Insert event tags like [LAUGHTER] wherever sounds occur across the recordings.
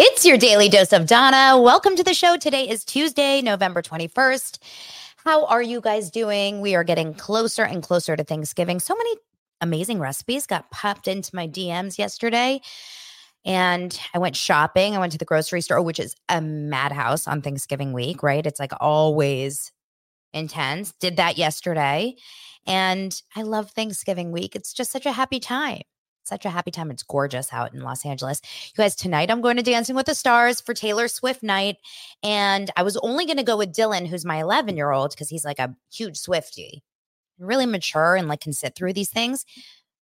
It's your daily dose of Dana. Welcome to the show. Today is Tuesday, November 21st. How are you guys doing? We are getting closer and closer to Thanksgiving. So many amazing recipes got popped into my DMs yesterday. And I went shopping. I went to the grocery store, which is a madhouse on Thanksgiving week, right? It's like always intense. Did that yesterday. And I love Thanksgiving week. It's just such a happy time such a happy time. It's gorgeous out in Los Angeles. You guys, tonight I'm going to Dancing with the Stars for Taylor Swift night. And I was only going to go with Dylan, who's my 11 year old, because he's like a huge Swifty, really mature and like can sit through these things.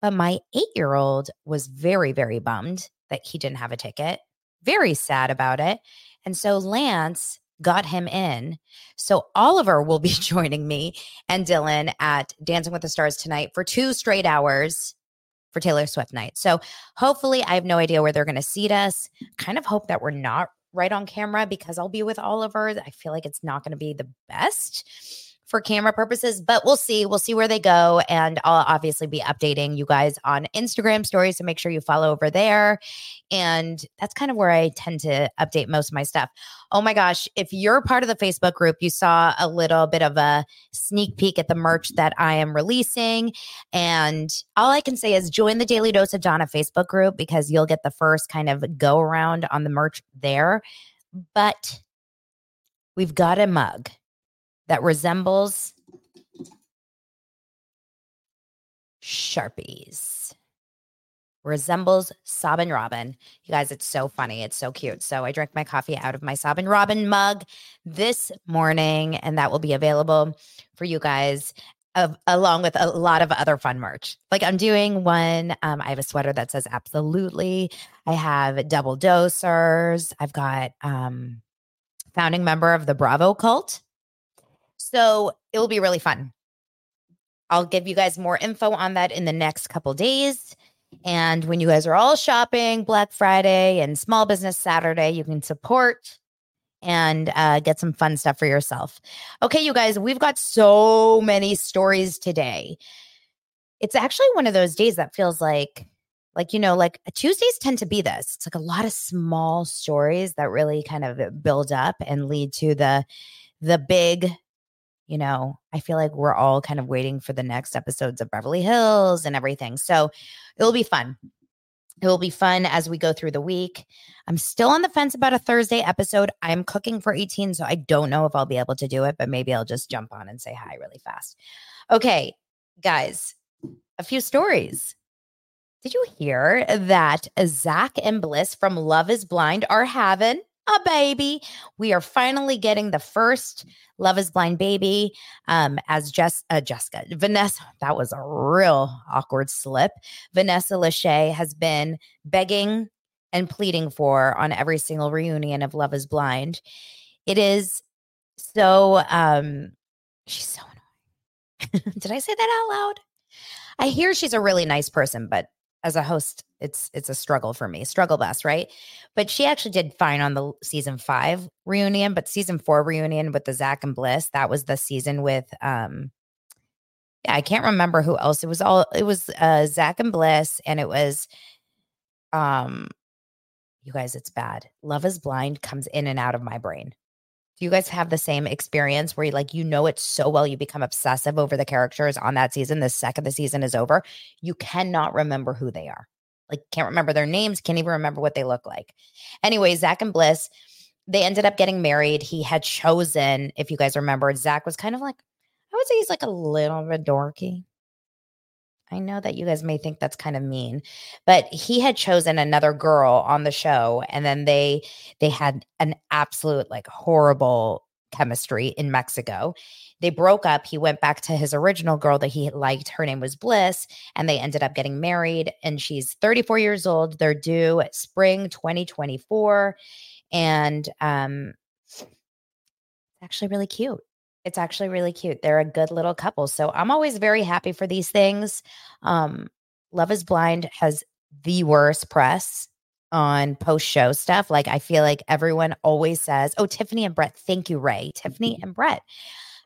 But my eight year old was very, very bummed that he didn't have a ticket, very sad about it. And so Lance got him in. So Oliver will be [LAUGHS] joining me and Dylan at Dancing with the Stars tonight for two straight hours for Taylor Swift night. So hopefully, I have no idea where they're going to seat us. Kind of hope that we're not right on camera because I'll be with Oliver. I feel like it's not going to be the best for camera purposes, but we'll see. We'll see where they go. And I'll obviously be updating you guys on Instagram stories. So make sure you follow over there. And that's kind of where I tend to update most of my stuff. Oh my gosh. If you're part of the Facebook group, you saw a little bit of a sneak peek at the merch that I am releasing. And all I can say is join the Daily Dose of Dana Facebook group because you'll get the first kind of go around on the merch there. But we've got a mug that resembles Sharpies. Resembles Sob Robin. You guys, it's so funny. It's so cute. So I drank my coffee out of my Sob Robin mug this morning, and that will be available for you guys of, along with a lot of other fun merch. Like I'm doing one, um, I have a sweater that says absolutely. I have double dosers. I've got um, founding member of the Bravo cult. So it will be really fun. I'll give you guys more info on that in the next couple days. And when you guys are all shopping Black Friday and Small Business Saturday, you can support and uh, get some fun stuff for yourself. Okay, you guys, we've got so many stories today. It's actually one of those days that feels like, like, you know, like Tuesdays tend to be this. It's like a lot of small stories that really kind of build up and lead to the the big you know, I feel like we're all kind of waiting for the next episodes of Beverly Hills and everything. So it'll be fun. It will be fun as we go through the week. I'm still on the fence about a Thursday episode. I'm cooking for 18, so I don't know if I'll be able to do it, but maybe I'll just jump on and say hi really fast. Okay, guys, a few stories. Did you hear that Zach and Bliss from Love is Blind are having a baby. We are finally getting the first Love is Blind baby um, as Jess, uh, Jessica. Vanessa, that was a real awkward slip. Vanessa Lachey has been begging and pleading for on every single reunion of Love is Blind. It is so, um, she's so annoying. [LAUGHS] Did I say that out loud? I hear she's a really nice person, but as a host, it's it's a struggle for me. Struggle bus, right? But she actually did fine on the season five reunion, but season four reunion with the Zach and Bliss, that was the season with um yeah, I can't remember who else. It was all it was uh Zach and Bliss, and it was um you guys, it's bad. Love is blind comes in and out of my brain. Do you guys have the same experience where you like you know it so well you become obsessive over the characters on that season the second the season is over you cannot remember who they are. Like can't remember their names can't even remember what they look like. Anyway Zach and Bliss they ended up getting married. He had chosen if you guys remember Zach was kind of like I would say he's like a little bit dorky I know that you guys may think that's kind of mean, but he had chosen another girl on the show and then they they had an absolute like horrible chemistry in Mexico. they broke up. He went back to his original girl that he liked. Her name was Bliss, and they ended up getting married. And she's 34 years old. They're due at spring 2024. And um, it's actually really cute. It's actually really cute. They're a good little couple. So I'm always very happy for these things. Um, Love is Blind has the worst press on post show stuff. Like I feel like everyone always says, "Oh, Tiffany and Brett, thank you, Ray, Tiffany Mm-hmm. and Brett."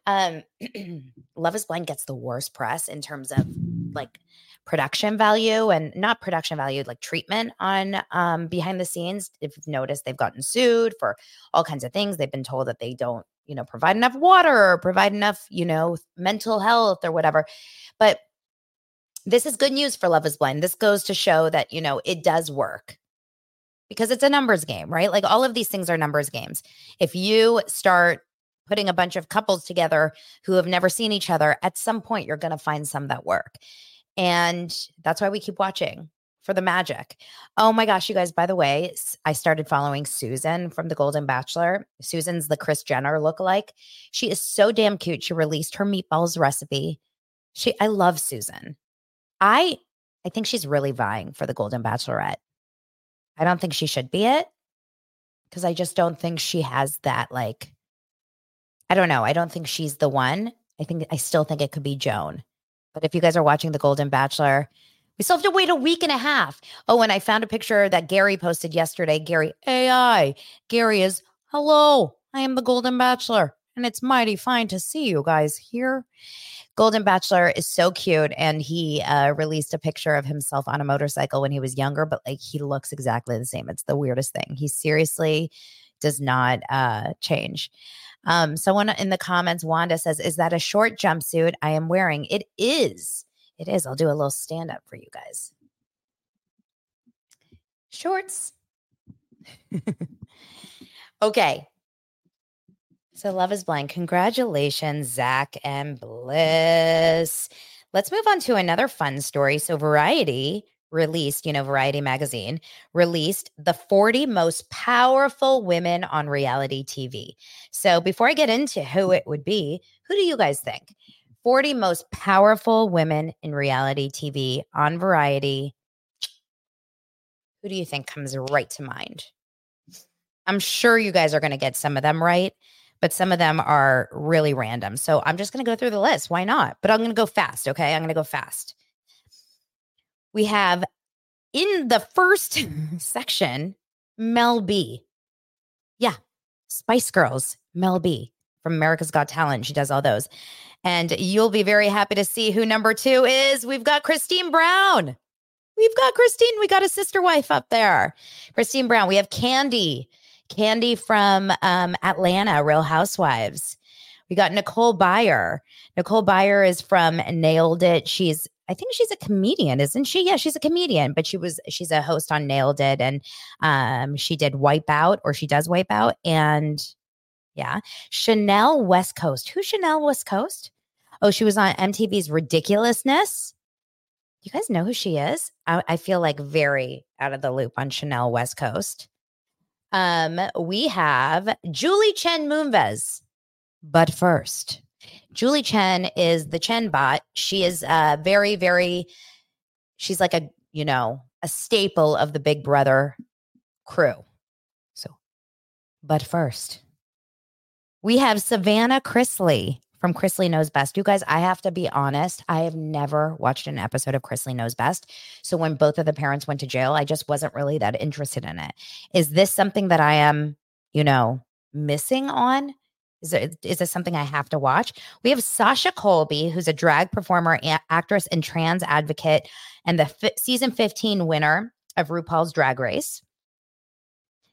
Um, [CLEARS THROAT] Love is Blind gets the worst press in terms of like production value and not production value, like treatment on um, behind the scenes. If you've noticed, they've gotten sued for all kinds of things. They've been told that they don't, you know, provide enough water or provide enough, you know, mental health or whatever. But this is good news for Love is Blind. This goes to show that, you know, it does work because it's a numbers game, right? Like all of these things are numbers games. If you start putting a bunch of couples together who have never seen each other, at some point you're going to find some that work. And that's why we keep watching for the magic. Oh my gosh, you guys, by the way, I started following Susan from The Golden Bachelor. Susan's the Kris Jenner lookalike. She is so damn cute. She released her meatballs recipe. She I love Susan. I I think she's really vying for the Golden Bachelorette. I don't think she should be it because I just don't think she has that like I don't know. I don't think she's the one. I think I still think it could be Joan. But if you guys are watching The Golden Bachelor, we still have to wait a week and a half. Oh, and I found a picture that Gary posted yesterday. Gary AI. Gary is, hello, I am the Golden Bachelor. And it's mighty fine to see you guys here. Golden Bachelor is so cute. And he uh, released a picture of himself on a motorcycle when he was younger, but like he looks exactly the same. It's the weirdest thing. He seriously does not uh, change. Um, someone in the comments, Wanda says, Is that a short jumpsuit I am wearing? It is. It is. I'll do a little stand up for you guys. Shorts. [LAUGHS] okay. So Love is Blind. Congratulations, Zach and Bliss. Let's move on to another fun story. So Variety released, you know, Variety magazine released the 40 most powerful women on reality TV. So before I get into who it would be, who do you guys think? 40 most powerful women in reality TV on Variety. Who do you think comes right to mind? I'm sure you guys are going to get some of them right, but some of them are really random. So I'm just going to go through the list. Why not? But I'm going to go fast. Okay. I'm going to go fast. We have in the first [LAUGHS] section Mel B. Yeah. Spice Girls, Mel B from America's Got Talent. She does all those. And you'll be very happy to see who number two is. We've got Christine Brown. We've got Christine. We got a sister wife up there. Christine Brown. We have Kandi. Kandi from um, Atlanta, Real Housewives. We got Nicole Byer. Nicole Byer is from Nailed It. She's, I think she's a comedian, isn't she? Yeah, she's a comedian, but she was, she's a host on Nailed It, and um, she did Wipeout, or she does Wipeout, and yeah, Chanel West Coast. Who's Chanel West Coast? Oh, she was on MTV's Ridiculousness. You guys know who she is? I, I feel like very out of the loop on Chanel West Coast. Um, we have Julie Chen Moonves. But first, Julie Chen is the Chen bot. She is uh very, very, she's like a, you know, a staple of the Big Brother crew. So, but first, we have Savannah Chrisley from Chrisley Knows Best. You guys, I have to be honest, I have never watched an episode of Chrisley Knows Best. So when both of the parents went to jail, I just wasn't really that interested in it. Is this something that I am, you know, missing on? Is, it, is this something I have to watch? We have Sasha Colby, who's a drag performer, a- actress, and trans advocate, and the fi- season 15 winner of RuPaul's Drag Race.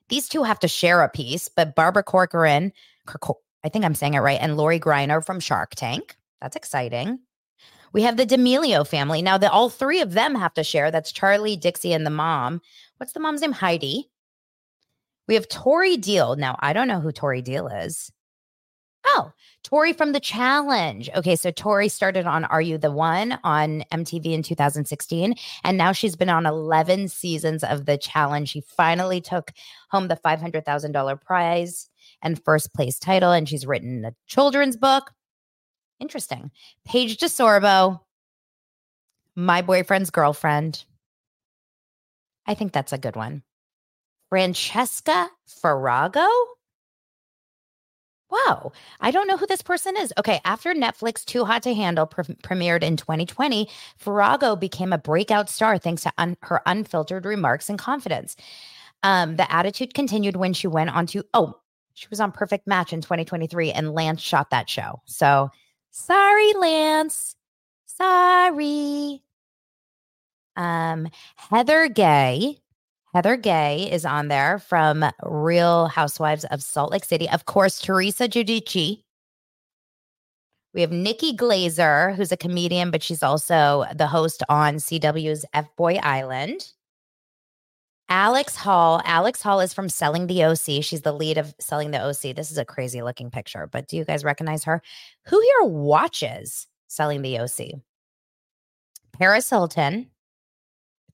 These two have to share a piece, but Barbara Corcoran, Corcor- I think I'm saying it right, and Lori Greiner from Shark Tank. That's exciting. We have the D'Amelio family. Now, the, all three of them have to share. That's Charlie, Dixie, and the mom. What's the mom's name? Heidi. We have Tori Deal. Now, I don't know who Tori Deal is. Oh, Tori from the challenge. Okay, so Tori started on Are You the One on MTV in 2016, and now she's been on 11 seasons of the challenge. She finally took home the $500,000 prize and first place title, and she's written a children's book. Interesting. Paige DeSorbo, my boyfriend's girlfriend. I think that's a good one. Francesca Farrago? Wow. I don't know who this person is. Okay. After Netflix Too Hot to Handle pre- premiered in 2020, Farrago became a breakout star thanks to un- her unfiltered remarks and confidence. Um, the attitude continued when she went on to, oh, she was on Perfect Match in 2023 and Lance shot that show. So sorry, Lance. Sorry. Um, Heather Gay Heather Gay is on there from Real Housewives of Salt Lake City. Of course, Teresa Giudice. We have Nikki Glazer, who's a comedian, but she's also the host on CW's F Boy Island. Alex Hall. Alex Hall is from Selling the OC. She's the lead of Selling the OC. This is a crazy looking picture, but do you guys recognize her? Who here watches Selling the OC? Paris Hilton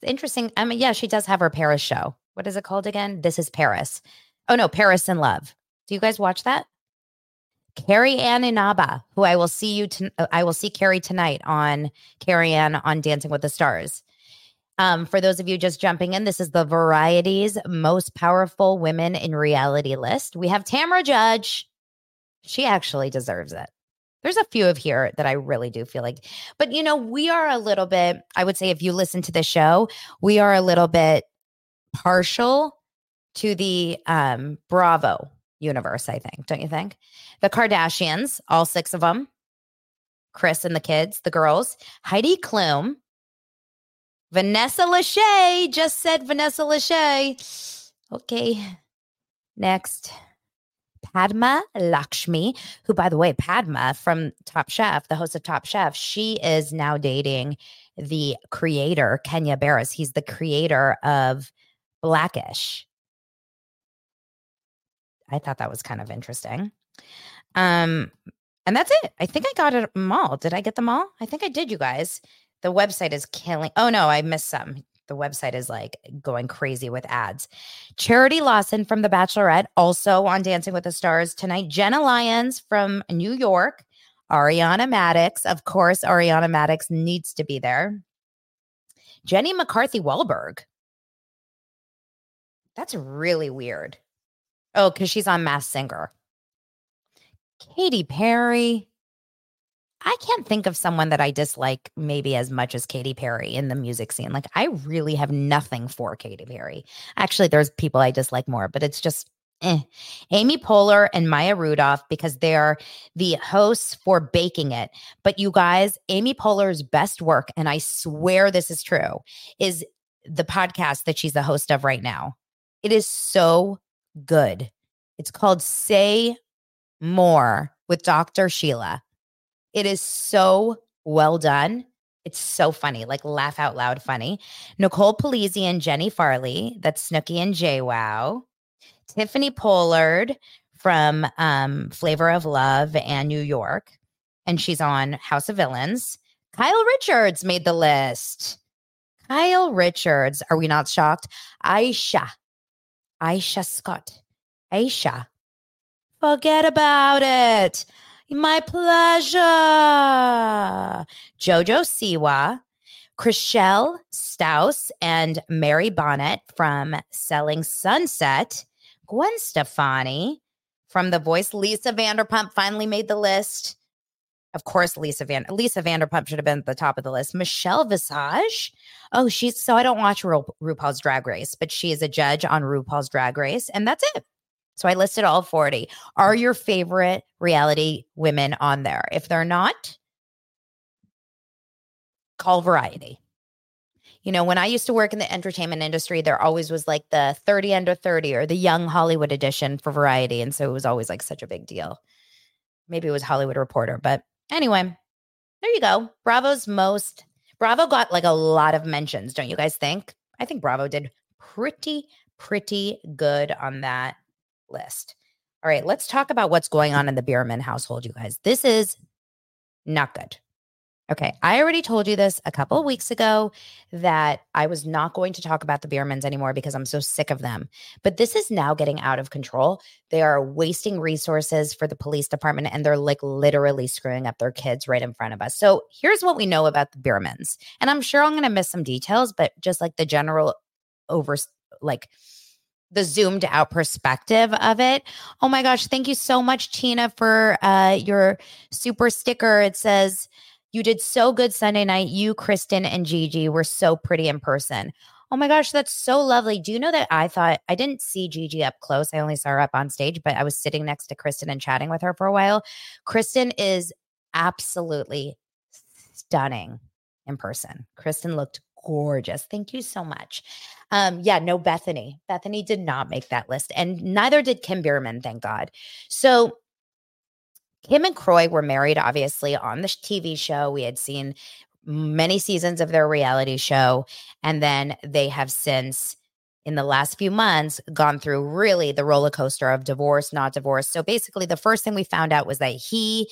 interesting. I mean, yeah, she does have her Paris show. What is it called again? This is Paris. Oh no, Paris in Love. Do you guys watch that? Carrie Ann Inaba, who I will see you. To, uh, I will see Carrie tonight on Carrie Ann on Dancing with the Stars. Um, for those of you just jumping in, this is the Variety's most powerful women in reality list. We have Tamra Judge. She actually deserves it. There's a few of here that I really do feel like, but you know, we are a little bit, I would say, if you listen to the show, we are a little bit partial to the um, Bravo universe, I think, don't you think? The Kardashians, all six of them, Kris and the kids, the girls, Heidi Klum, Vanessa Lachey, just said Vanessa Lachey. Okay, next. Padma Lakshmi, who, by the way, Padma from Top Chef, the host of Top Chef, she is now dating the creator, Kenya Barris. He's the creator of Blackish. I thought that was kind of interesting. Um, and that's it. I think I got it all. Did I get them all? I think I did, you guys. The website is killing. Oh no, I missed some the website is like going crazy with ads. Charity Lawson from The Bachelorette, also on Dancing with the Stars tonight. Jenna Lyons from New York. Ariana Madix, Of course, Ariana Madix needs to be there. Jenny McCarthy Wahlberg. That's really weird. Oh, because she's on Masked Singer. Katy Perry. I can't think of someone that I dislike maybe as much as Katy Perry in the music scene. Like I really have nothing for Katy Perry. Actually, there's people I dislike more, but it's just eh. Amy Poehler and Maya Rudolph because they're the hosts for Baking It. But you guys, Amy Poehler's best work, and I swear this is true, is the podcast that she's the host of right now. It is so good. It's called Say More with Dr. Sheila. It is so well done. It's so funny, like laugh out loud funny. Nicole Polizzi and Jenni Farley, that's Snooki and JWoww. Tiffany Pollard from um, Flavor of Love and New York, and she's on House of Villains. Kyle Richards made the list. Kyle Richards, are we not shocked? Aisha, Aisha Scott, Aisha. Forget about it. My pleasure. Jojo Siwa, Chrishell Stause, and Mary Bonnet from Selling Sunset. Gwen Stefani from The Voice. Lisa Vanderpump finally made the list. Of course, Lisa Van Lisa Vanderpump should have been at the top of the list. Michelle Visage. Oh, she's so I don't watch Ru- RuPaul's Drag Race, but she is a judge on RuPaul's Drag Race, and that's it. So I listed all 40. Are your favorite reality women on there? If they're not, call variety. You know, when I used to work in the entertainment industry, there always was like the 30 under 30 or the young Hollywood edition for variety. And so it was always like such a big deal. Maybe it was Hollywood Reporter. But anyway, there you go. Bravo's most, Bravo got like a lot of mentions, don't you guys think? I think Bravo did pretty, pretty good on that list. All right, let's talk about what's going on in the Biermann household, you guys. This is not good. Okay, I already told you this a couple of weeks ago that I was not going to talk about the Biermanns anymore because I'm so sick of them. But this is now getting out of control. They are wasting resources for the police department and they're like literally screwing up their kids right in front of us. So here's what we know about the Biermanns. And I'm sure I'm going to miss some details, but just like the general over like the zoomed out perspective of it. Oh my gosh, thank you so much Tina for uh your super sticker. It says you did so good Sunday night. You, Kristen, and Gigi were so pretty in person. Oh my gosh, that's so lovely. Do you know that I thought I didn't see Gigi up close? I only saw her up on stage, but I was sitting next to Kristen and chatting with her for a while. Kristen is absolutely stunning in person. Kristen looked gorgeous. Thank you so much. Um, yeah, no Bethenny. Bethenny did not make that list, and neither did Kim Biermann, thank God. So Kim and Kroy were married, obviously, on the TV show. We had seen many seasons of their reality show. And then they have since, in the last few months, gone through really the roller coaster of divorce, not divorce. So basically, the first thing we found out was that he,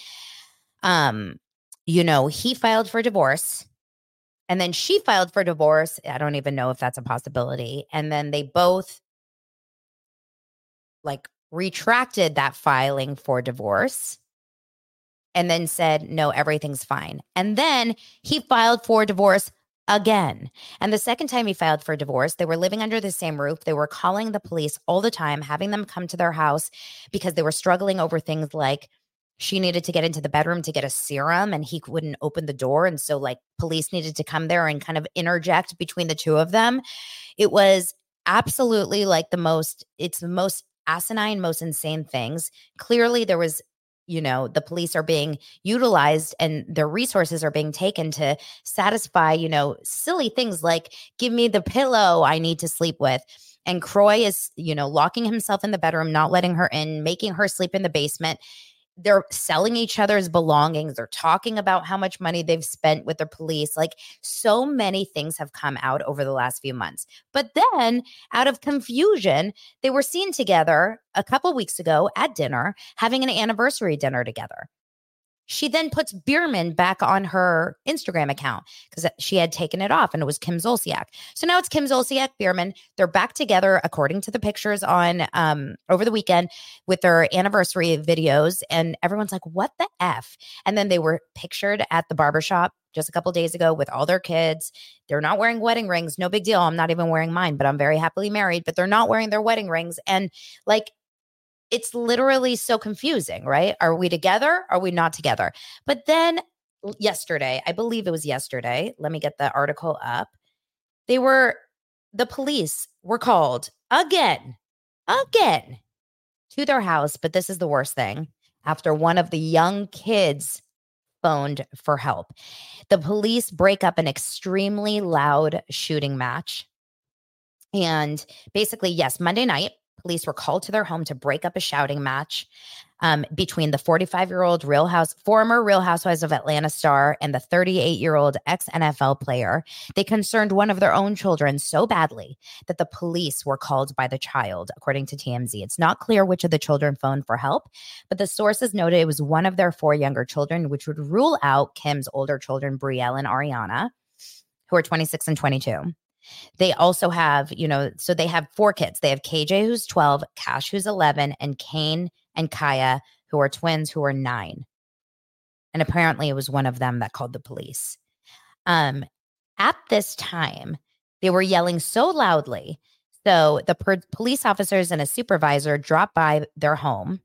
um, you know, he filed for divorce. And then she filed for divorce. I don't even know if that's a possibility. And then they both like retracted that filing for divorce and then said, no, everything's fine. And then he filed for divorce again. And the second time he filed for divorce, they were living under the same roof. They were calling the police all the time, having them come to their house because they were struggling over things like she needed to get into the bedroom to get a serum and he wouldn't open the door. And so, like, police needed to come there and kind of interject between the two of them. It was absolutely like the most, it's the most asinine, most insane things. Clearly, there was you know the police are being utilized and their resources are being taken to satisfy you know silly things like give me the pillow i need to sleep with and Kroy is you know locking himself in the bedroom not letting her in making her sleep in the basement they're selling each other's belongings. They're talking about how much money they've spent with the police. Like so many things have come out over the last few months. But then, out of confusion, they were seen together a couple weeks ago at dinner, having an anniversary dinner together. She then puts Biermann back on her Instagram account because she had taken it off and it was Kim Zolciak. So now it's Kim Zolciak, Biermann. They're back together according to the pictures on um, over the weekend with their anniversary videos. And everyone's like, what the F? And then they were pictured at the barbershop just a couple days ago with all their kids. They're not wearing wedding rings. No big deal. I'm not even wearing mine, but I'm very happily married, but they're not wearing their wedding rings. And like it's literally so confusing, right? Are we together? Are we not together? But then yesterday, I believe it was yesterday, let me get the article up. They were, the police were called again, again to their house. But this is the worst thing after one of the young kids phoned for help. The police break up an extremely loud shooting match. And basically, yes, Monday night, police were called to their home to break up a shouting match um, between the 45 year old Real House, former Real Housewives of Atlanta star and the 38 year old ex NFL player. They concerned one of their own children so badly that the police were called by the child, according to TMZ. It's not clear which of the children phoned for help, but the sources noted it was one of their four younger children, which would rule out Kim's older children, Brielle and Ariana, who are 26 and 22. They also have, you know, so they have four kids. They have KJ, who's 12, Kash, who's 11, and Kane and Kaia, who are twins, who are nine. And apparently it was one of them that called the police. Um, at this time, they were yelling so loudly. So the per- police officers and a supervisor dropped by their home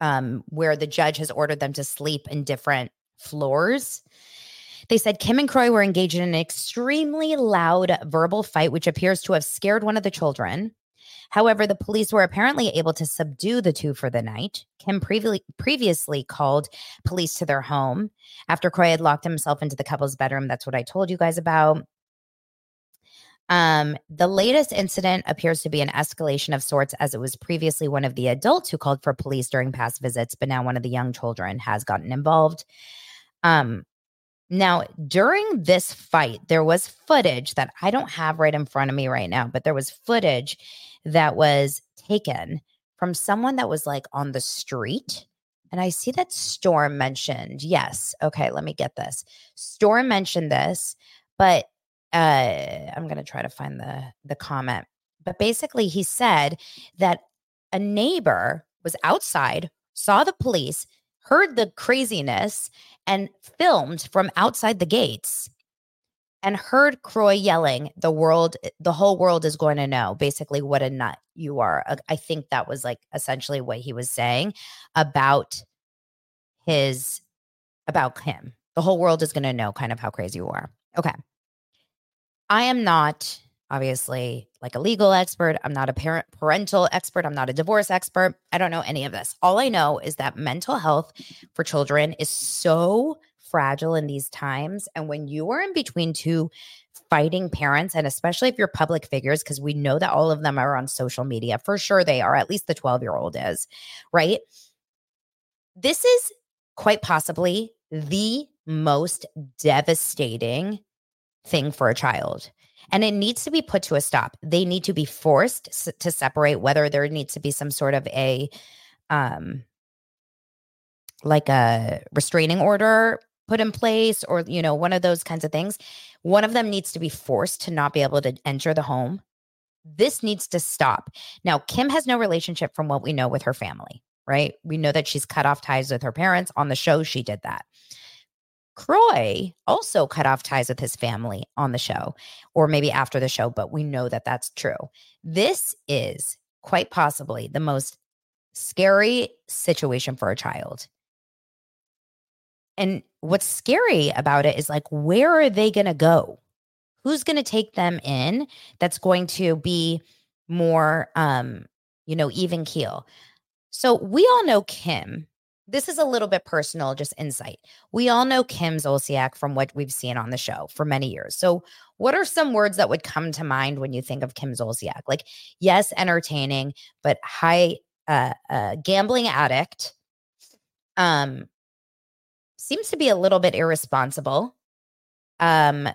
um, where the judge has ordered them to sleep in different floors. They said Kim and Kroy were engaged in an extremely loud verbal fight, which appears to have scared one of the children. However, the police were apparently able to subdue the two for the night. Kim previ- previously called police to their home after Kroy had locked himself into the couple's bedroom. That's what I told you guys about. Um, the latest incident appears to be an escalation of sorts, as it was previously one of the adults who called for police during past visits, but now one of the young children has gotten involved. Um, now, during this fight, there was footage that I don't have right in front of me right now, but there was footage that was taken from someone that was like on the street And I see that Storm mentioned, yes. Okay, let me get this. Storm mentioned this, but uh, I'm going to try to find the the comment. But basically, he said that a neighbor was outside, saw the police, heard the craziness, and filmed from outside the gates and heard Kroy yelling, the world, the whole world is going to know basically what a nut you are. I think that was like essentially what he was saying about his, about him. The whole world is going to know kind of how crazy you are. Okay. I am not obviously like a legal expert. I'm not a parent parental expert. I'm not a divorce expert. I don't know any of this. All I know is that mental health for children is so fragile in these times. And when you are in between two fighting parents, and especially if you're public figures, because we know that all of them are on social media, for sure they are, at least the 12 year old is, right? This is quite possibly the most devastating thing for a child. And it needs to be put to a stop. They need to be forced to separate, whether there needs to be some sort of a, um, like a restraining order put in place or you know one of those kinds of things. One of them needs to be forced to not be able to enter the home. This needs to stop. Now kim has no relationship from what we know with her family right? We know that she's cut off ties with her parents. On the show she did that Kroy also cut off ties with his family on the show, or maybe after the show, but we know that that's true. This is quite possibly the most scary situation for a child. And what's scary about it is like, where are they going to go? Who's going to take them in that's going to be more, um, you know, even keel? So we all know Kim. This is a little bit personal, just insight. We all know Kim Zolciak from what we've seen on the show for many years. So, what are some words that would come to mind when you think of Kim Zolciak? Like, yes, entertaining, but high uh, uh, gambling addict, um, seems to be a little bit irresponsible. Um,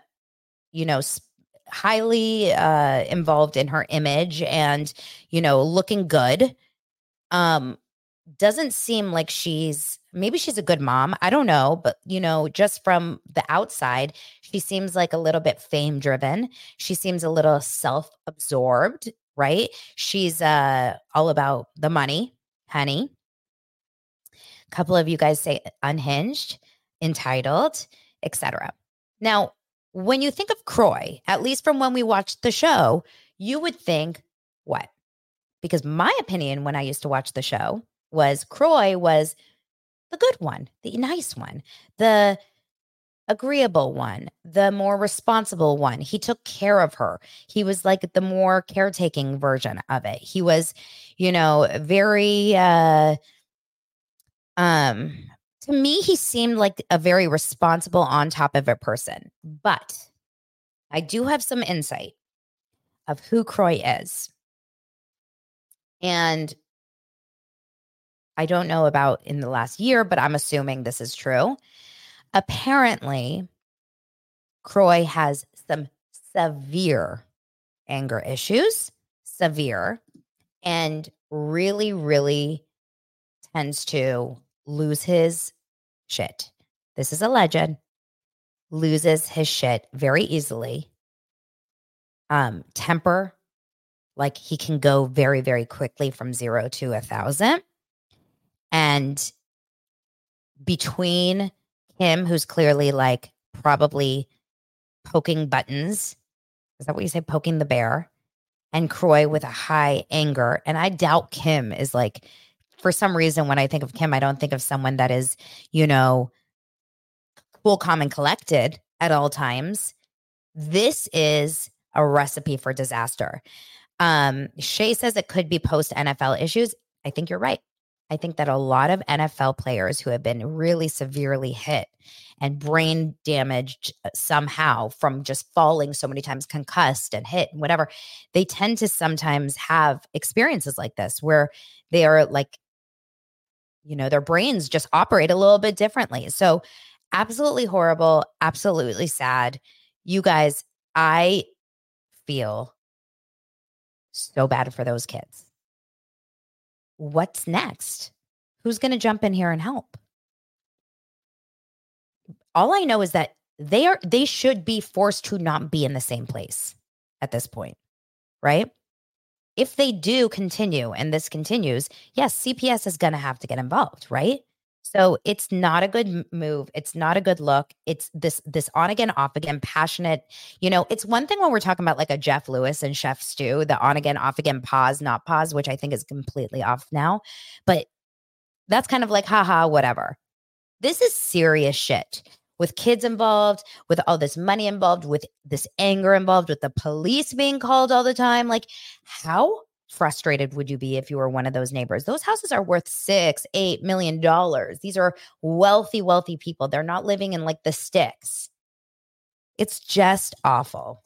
you know, sp- highly uh involved in her image and, you know, looking good. Um, doesn't seem like she's maybe she's a good mom. I don't know, but you know, just from the outside, she seems like a little bit fame driven. She seems a little self-absorbed, right? She's uh all about the money, honey A couple of you guys say unhinged, entitled, etc. Now, when you think of Kroy, at least from when we watched the show, you would think what? Because my opinion when I used to watch the show was Kroy was the good one, the nice one, the agreeable one, the more responsible one. He took care of her. He was like the more caretaking version of it. He was, you know, very uh um, to me, he seemed like a very responsible, on top of a person. But I do have some insight of who Kroy is. And I don't know about in the last year, but I'm assuming this is true. Apparently, Kroy has some severe anger issues, severe, and really, really tends to lose his shit. This is a legend. Loses his shit very easily. Um, temper, like he can go very, very quickly from zero to a thousand. And between him, who's clearly like probably poking buttons, is that what you say? Poking the bear, and Kroy with a high anger. And I doubt Kim is like for some reason, when I think of Kim, I don't think of someone that is, you know, cool, calm, and collected at all times. This is a recipe for disaster. Um, Shay says it could be post NFL issues. I think you're right. I think that a lot of NFL players who have been really severely hit and brain damaged uh, somehow from just falling so many times, concussed and hit and whatever, they tend to sometimes have experiences like this where they are like you know, their brains just operate a little bit differently. So, absolutely horrible, absolutely sad. You guys, I feel so bad for those kids. What's next? Who's going to jump in here and help? All I know is that they are they should be forced to not be in the same place at this point, right? If they do continue and this continues, yes, CPS is going to have to get involved, right? So it's not a good move. It's not a good look. It's this this on again, off again, passionate. You know, it's one thing when we're talking about like a Jeff Lewis and Chef Stew, the on again, off again, pause, not pause, which I think is completely off now. But that's kind of like, haha, whatever. This is serious shit with kids involved, with all this money involved, with this anger involved, with the police being called all the time. Like, how frustrated would you be if you were one of those neighbors? Those houses are worth six, eight million dollars. These are wealthy, wealthy people. They're not living in like the sticks. It's just awful.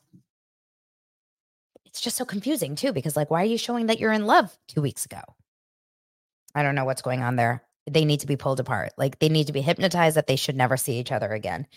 It's just so confusing too, because like, why are you showing that you're in love two weeks ago? I don't know what's going on there. They need to be pulled apart. Like they need to be hypnotized that they should never see each other again.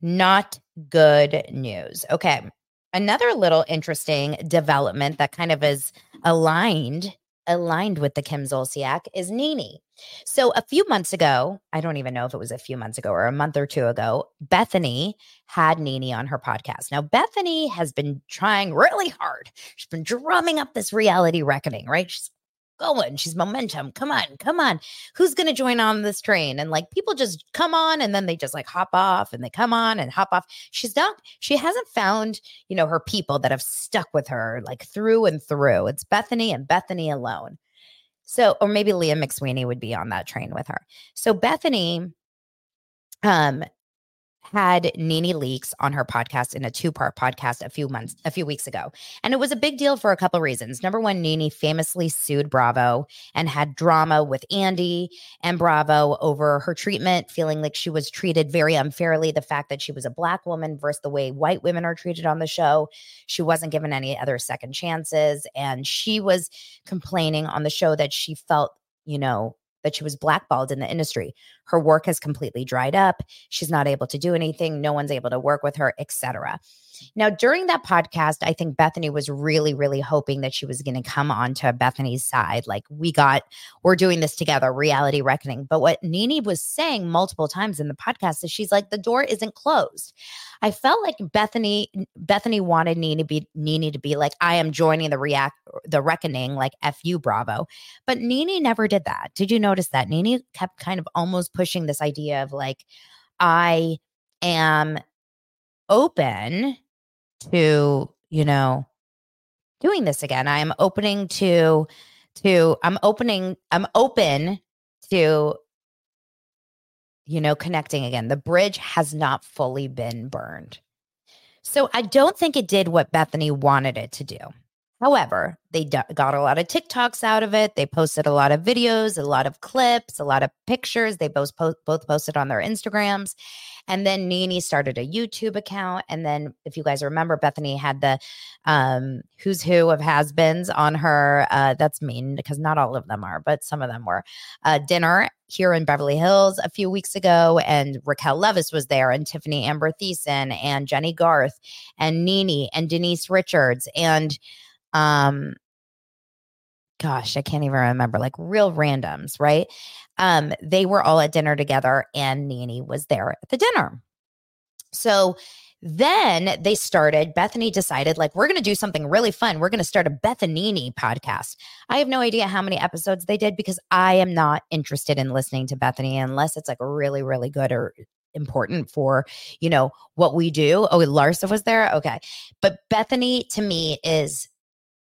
Not good news. Okay another little interesting development that kind of is aligned aligned with the Kim Zolciak is NeNe. So a few months ago, I don't even know if it was a few months ago or a month or two ago, Bethenny had NeNe on her podcast. Now Bethenny has been trying really hard. She's been drumming up this reality reckoning, right? She's going. She's momentum. Come on, come on. Who's going to join on this train? And like people just come on and then they just like hop off and they come on and hop off. She's not, she hasn't found, you know, her people that have stuck with her like through and through. It's Bethenny and Bethenny alone. So, or maybe Leah McSweeney would be on that train with her. So Bethenny um had NeNe Leakes on her podcast in a two-part podcast a few months, a few weeks ago. And it was a big deal for a couple reasons. Number one, NeNe famously sued Bravo and had drama with Andy and Bravo over her treatment, feeling like she was treated very unfairly. The fact that she was a black woman versus the way white women are treated on the show. She wasn't given any other second chances. And she was complaining on the show that she felt, you know, that she was blackballed in the industry. Her work has completely dried up. She's not able to do anything. No one's able to work with her, etc. Now, during that podcast, I think Bethenny was really, really hoping that she was going to come on to Bethenny's side. Like, we got, we're doing this together, reality reckoning. But what NeNe was saying multiple times in the podcast is she's like, the door isn't closed. I felt like Bethenny, Bethenny wanted NeNe to be NeNe to be like, I am joining the react, the reckoning, like F you, Bravo. But NeNe never did that. Did you notice that? NeNe kept kind of almost pushing this idea of like, I am open to, you know, doing this again. I am opening to to I'm opening I'm open to you know connecting again. The bridge has not fully been burned. So I don't think it did what Bethenny wanted it to do. However, they d- got a lot of TikToks out of it. They posted a lot of videos, a lot of clips, a lot of pictures. They both po- both posted on their Instagrams. And then NeNe started a YouTube account. And then, if you guys remember, Bethenny had the um, who's who of has beens on her. Uh, that's mean because not all of them are, but some of them were. Uh, dinner here in Beverly Hills a few weeks ago, and Raquel Leviss was there, and Tiffani Amber Thiessen, and Jennie Garth, and NeNe, and Denise Richards, and um gosh, I can't even remember, like real randoms, right? Um, they were all at dinner together and NeNe was there at the dinner. So then they started, Bethenny decided, like, we're going to do something really fun. We're going to start a Bethanini podcast. I have no idea how many episodes they did because I am not interested in listening to Bethenny unless it's like really, really good or important for, you know, what we do. Oh, Larsa was there. Okay. But Bethenny to me is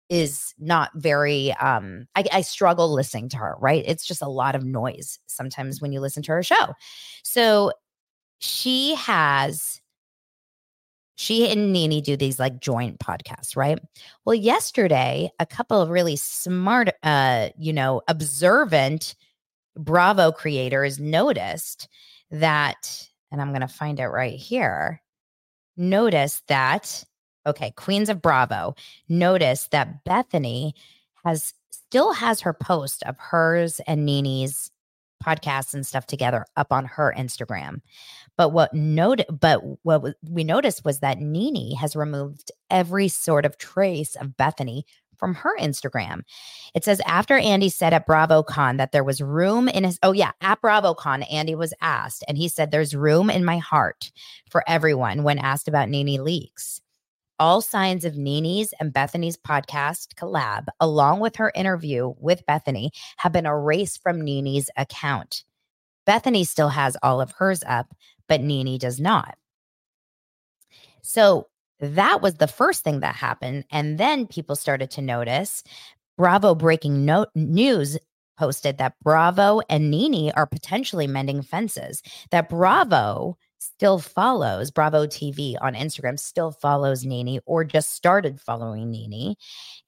is not very um I, I, struggle listening to her right? It's just a lot of noise sometimes when you listen to her show. So she has she and NeNe do these like joint podcasts right? Well yesterday a couple of really smart uh you know observant bravo creators noticed that and i'm going to find it right here noticed that Okay, Queens of Bravo Notice that Bethenny has still has her post of hers and NeNe's podcasts and stuff together up on her Instagram. But what note but what we noticed was that NeNe has removed every sort of trace of Bethenny from her Instagram. It says after Andy said at BravoCon that there was room in his oh yeah, at BravoCon Andy was asked and he said there's room in my heart for everyone when asked about NeNe Leakes. All signs of NeNe's and Bethenny's podcast collab, along with her interview with Bethenny, have been erased from NeNe's account. Bethenny still has all of hers up, but NeNe does not. So that was the first thing that happened. And then people started to notice Bravo Breaking no- News posted that Bravo and NeNe are potentially mending fences, that Bravo still follows Bravo TV on Instagram, still follows NeNe or just started following NeNe.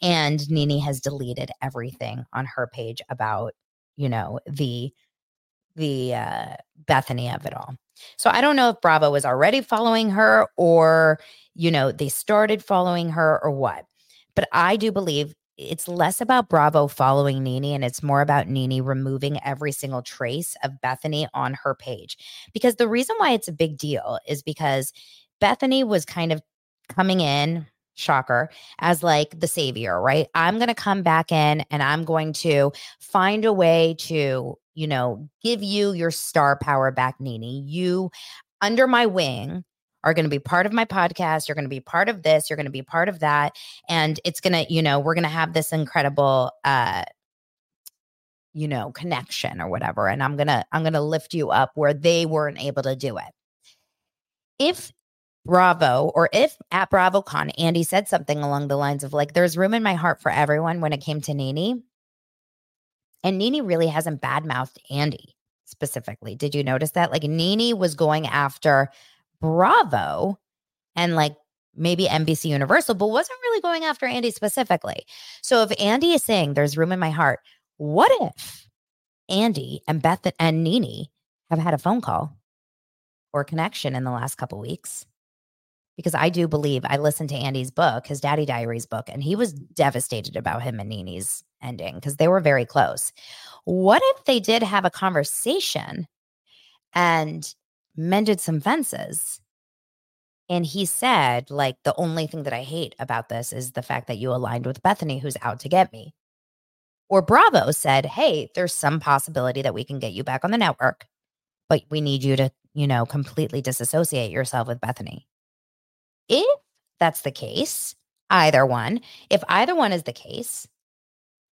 And NeNe has deleted everything on her page about, you know, the the uh, Bethenny of it all. So I don't know if Bravo was already following her or, you know, they started following her or what. But I do believe it's less about Bravo following NeNe and it's more about NeNe removing every single trace of Bethenny on her page. Because the reason why it's a big deal is because Bethenny was kind of coming in, shocker, as like the savior, right? I'm going to come back in and I'm going to find a way to, you know, give you your star power back, NeNe. You under my wing are going to be part of my podcast. You're going to be part of this. You're going to be part of that. And it's going to, you know, we're going to have this incredible, uh, you know, connection or whatever. And I'm going to, I'm going to lift you up where they weren't able to do it. If Bravo or if at BravoCon, Andy said something along the lines of like, there's room in my heart for everyone when it came to NeNe. And NeNe really hasn't badmouthed Andy specifically. Did you notice that? Like NeNe was going after Bravo and like maybe NBC Universal, but wasn't really going after Andy specifically. So if Andy is saying there's room in my heart, what if Andy and Beth and NeNe have had a phone call or connection in the last couple weeks? Because I do believe I listened to Andy's book, his Daddy Diaries book, and he was devastated about him and NeNe's ending because they were very close. What if they did have a conversation and mended some fences. And he said, like, the only thing that I hate about this is the fact that you aligned with Bethenny, who's out to get me. Or Bravo said, hey, there's some possibility that we can get you back on the network, but we need you to, you know, completely disassociate yourself with Bethenny. If that's the case, either one, if either one is the case,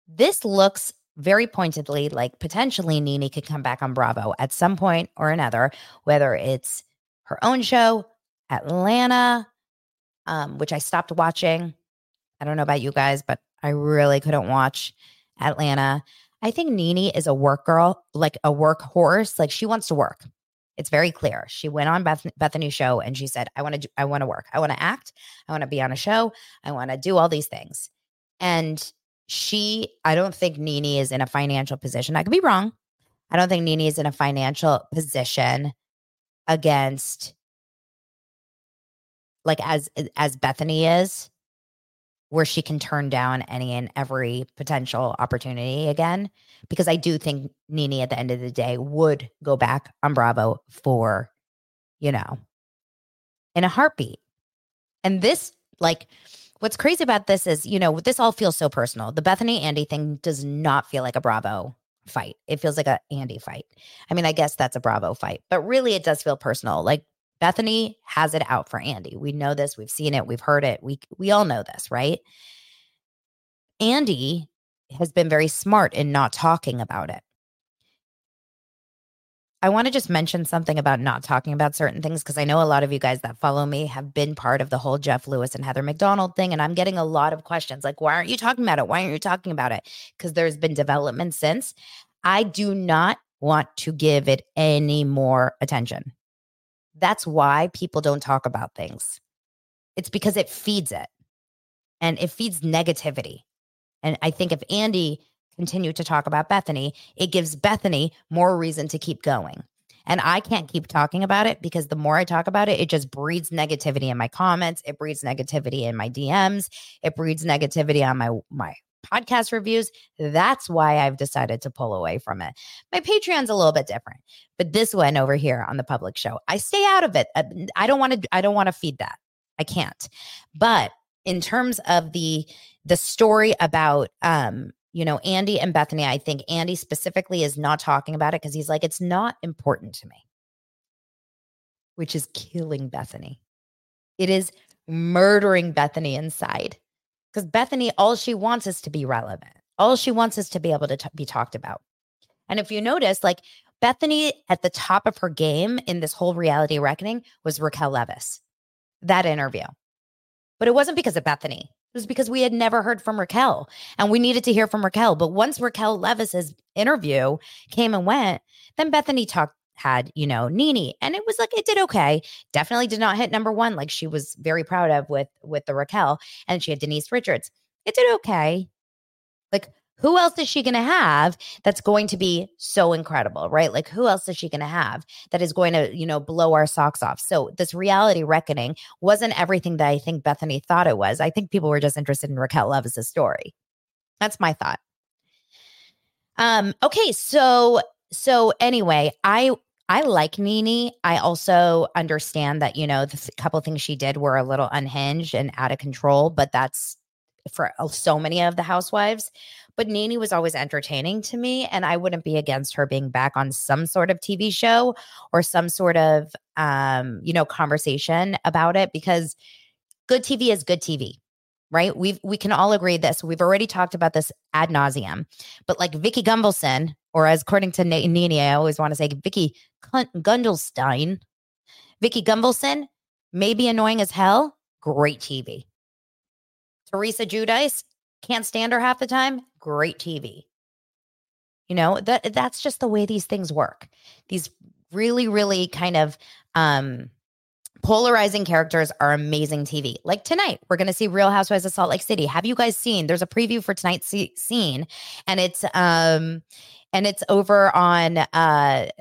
this looks very pointedly like potentially NeNe could come back on Bravo at some point or another, whether it's her own show, Atlanta, um, which I stopped watching. I don't know about you guys, but I really couldn't watch Atlanta. I think NeNe is a work girl, like a workhorse. Like she wants to work. It's very clear. She went on Beth- Bethenny's show and she said, "I want to. I want to work. I want to act. I want to be on a show. I want to do all these things." And she, I don't think NeNe is in a financial position. I could be wrong. I don't think NeNe is in a financial position against like as as Bethenny is where she can turn down any and every potential opportunity again because I do think NeNe at the end of the day would go back on Bravo for you know in a heartbeat. And this like What's crazy about this is, you know, this all feels so personal. The Bethenny Andy thing does not feel like a Bravo fight. It feels like a Andy fight. I mean, I guess that's a Bravo fight, but really it does feel personal. Like Bethenny has it out for Andy. We know this, we've seen it, we've heard it. We we all know this, right? Andy has been very smart in not talking about it. I want to just mention something about not talking about certain things because I know a lot of you guys that follow me have been part of the whole Jeff Lewis and Heather McDonald thing. And I'm getting a lot of questions like, why aren't you talking about it? Why aren't you talking about it? Because there's been development since. I do not want to give it any more attention. That's why people don't talk about things. It's because it feeds it and it feeds negativity. And I think if Andy continue to talk about Bethenny, it gives Bethenny more reason to keep going. And I can't keep talking about it because the more I talk about it, it just breeds negativity in my comments. It breeds negativity in my DMs. It breeds negativity on my my podcast reviews. That's why I've decided to pull away from it. My Patreon's a little bit different, but this one over here on the public show, I stay out of it. Uh, I don't want to I don't want to feed that. I can't. But in terms of the the story about um you know Andy and Bethenny I think Andy specifically is not talking about it cuz he's like it's not important to me. Which is killing Bethenny. It is murdering Bethenny inside cuz Bethenny all she wants is to be relevant. All she wants is to be able to t- be talked about. And if you notice like Bethenny at the top of her game in this whole reality reckoning was Raquel Leviss that interview. But it wasn't because of Bethenny was because we had never heard from Raquel and we needed to hear from Raquel. But once Raquel Leviss's interview came and went, then Bethenny talked had, you know, NeNe and it was like it did okay. Definitely did not hit number 1 like she was very proud of with with the Raquel and she had Denise Richards. It did okay. Like who else is she going to have that's going to be so incredible, right? Like, who else is she going to have that is going to, you know, blow our socks off? So, this reality reckoning wasn't everything that I think Bethenny thought it was. I think people were just interested in Raquel Leviss' story. That's my thought. Um, okay, so so anyway, I I like NeNe. I also understand that, you know, the th- couple things she did were a little unhinged and out of control, but that's for uh, so many of the housewives. But NeNe was always entertaining to me, and I wouldn't be against her being back on some sort of TV show or some sort of, um, you know, conversation about it because good TV is good TV right? We've we can all agree this. We've already talked about this ad nauseum. But like Vicki Gunvalson, or as according to NeNe, I always want to say Vicki Gundelstein, Vicki Gunvalson may be annoying as hell. Great TV. Teresa Giudice, can't stand her half the time. Great TV. You know, that that's just the way these things work. These really, really kind of um polarizing characters are amazing TV. Like tonight, we're going to see Real Housewives of Salt Lake City. Have you guys seen? There's a preview for tonight's scene, and it's um and it's over on uh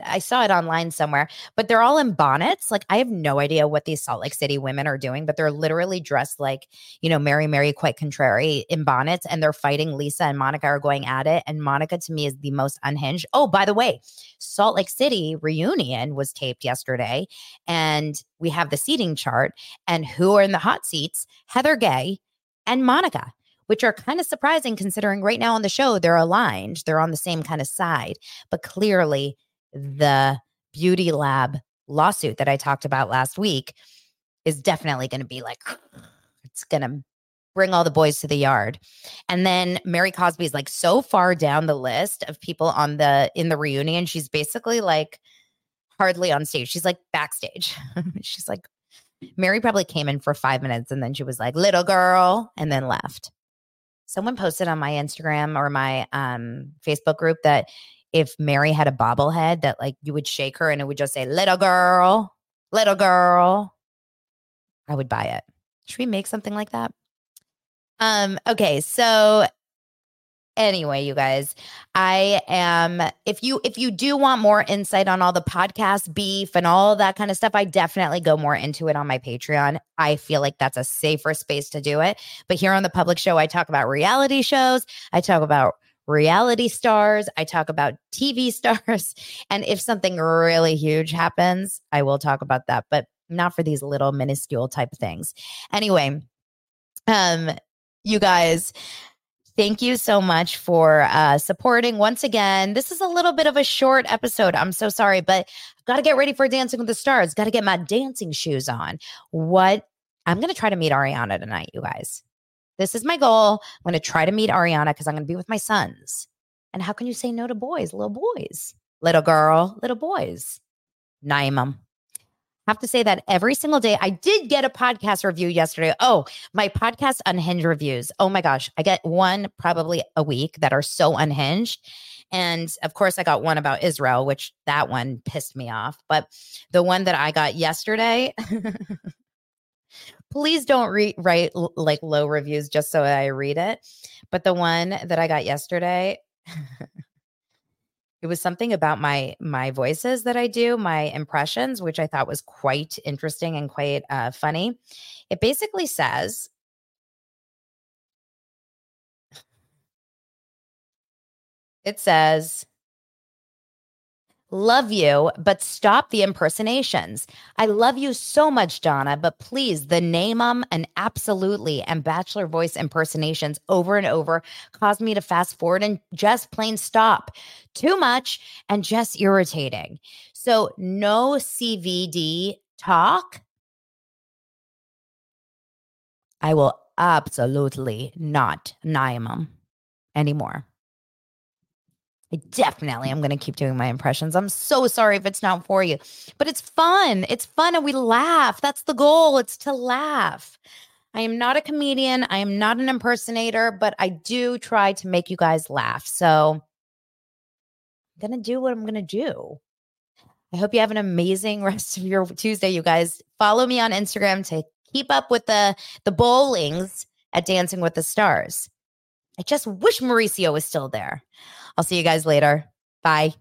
I saw it online somewhere, but they're all in bonnets. Like I have no idea what these Salt Lake City women are doing, but they're literally dressed like, you know, Mary Mary quite contrary in bonnets and they're fighting Lisa and Monica are going at it and Monica to me is the most unhinged. Oh, by the way, Salt Lake City reunion was taped yesterday and we have the seating chart and who are in the hot seats? Heather Gay and Monica which are kind of surprising considering right now on the show they're aligned, they're on the same kind of side. But clearly, the Beauty Lab lawsuit that I talked about last week is definitely going to be like, [SIGHS] it's going to bring all the boys to the yard. And then Mary Cosby is like so far down the list of people on the in the reunion. She's basically like hardly on stage. She's like backstage. [LAUGHS] she's like Mary probably came in for five minutes and then she was like, little girl, and then left someone posted on my Instagram or my um, Facebook group that if Mary had a bobblehead that like you would shake her and it would just say little girl, little girl, I would buy it. Should we make something like that? Um okay, so anyway you guys i am if you if you do want more insight on all the podcast beef and all that kind of stuff i definitely go more into it on my patreon. I feel like that's a safer space to do it. But here on the public show i talk about reality shows. I talk about reality stars. I talk about tv [LAUGHS] stars. And if something really huge happens i will talk about that but not for these little minuscule type things. Anyway um you guys Thank you so much for uh, supporting. Once again, this is a little bit of a short episode. I'm so sorry, but got to get ready for Dancing with the Stars. Got to get my dancing shoes on. What I'm going to try to meet Ariana tonight, you guys. This is my goal. I'm going to try to meet Ariana because I'm going to be with my sons. And how can you say no to boys, little boys, little girl, little boys? Naimum have to say that every single day. I did get a podcast review yesterday. Oh, my podcast unhinged reviews. Oh my gosh. I get one probably a week that are so unhinged. And of course, I got one about Israel, which that one pissed me off. But the one that I got yesterday, [LAUGHS] please don't re- write like low reviews just so I read it. But the one that I got yesterday, [LAUGHS] it was something about my my voices that I do, my impressions, which I thought was quite interesting and quite uh, funny. It basically says, it says, Love you, but stop the impersonations. I love you so much, Dana, but please, the name them and absolutely and bachelor voice impersonations over and over cause me to fast forward and just plain stop. Too much and just irritating. So, no CVD talk. I will absolutely not them anymore. I definitely am going to keep doing my impressions. I'm so sorry if it's not for you, but it's fun. It's fun and we laugh. That's the goal. It's to laugh. I am not a comedian. I am not an impersonator, but I do try to make you guys laugh. So I'm going to do what I'm going to do. I hope you have an amazing [LAUGHS] rest of your Tuesday, you guys. Follow me on Instagram to keep up with the the bowlings at Dancing with the Stars. I just wish Mauricio was still there. I'll see you guys later. Bye.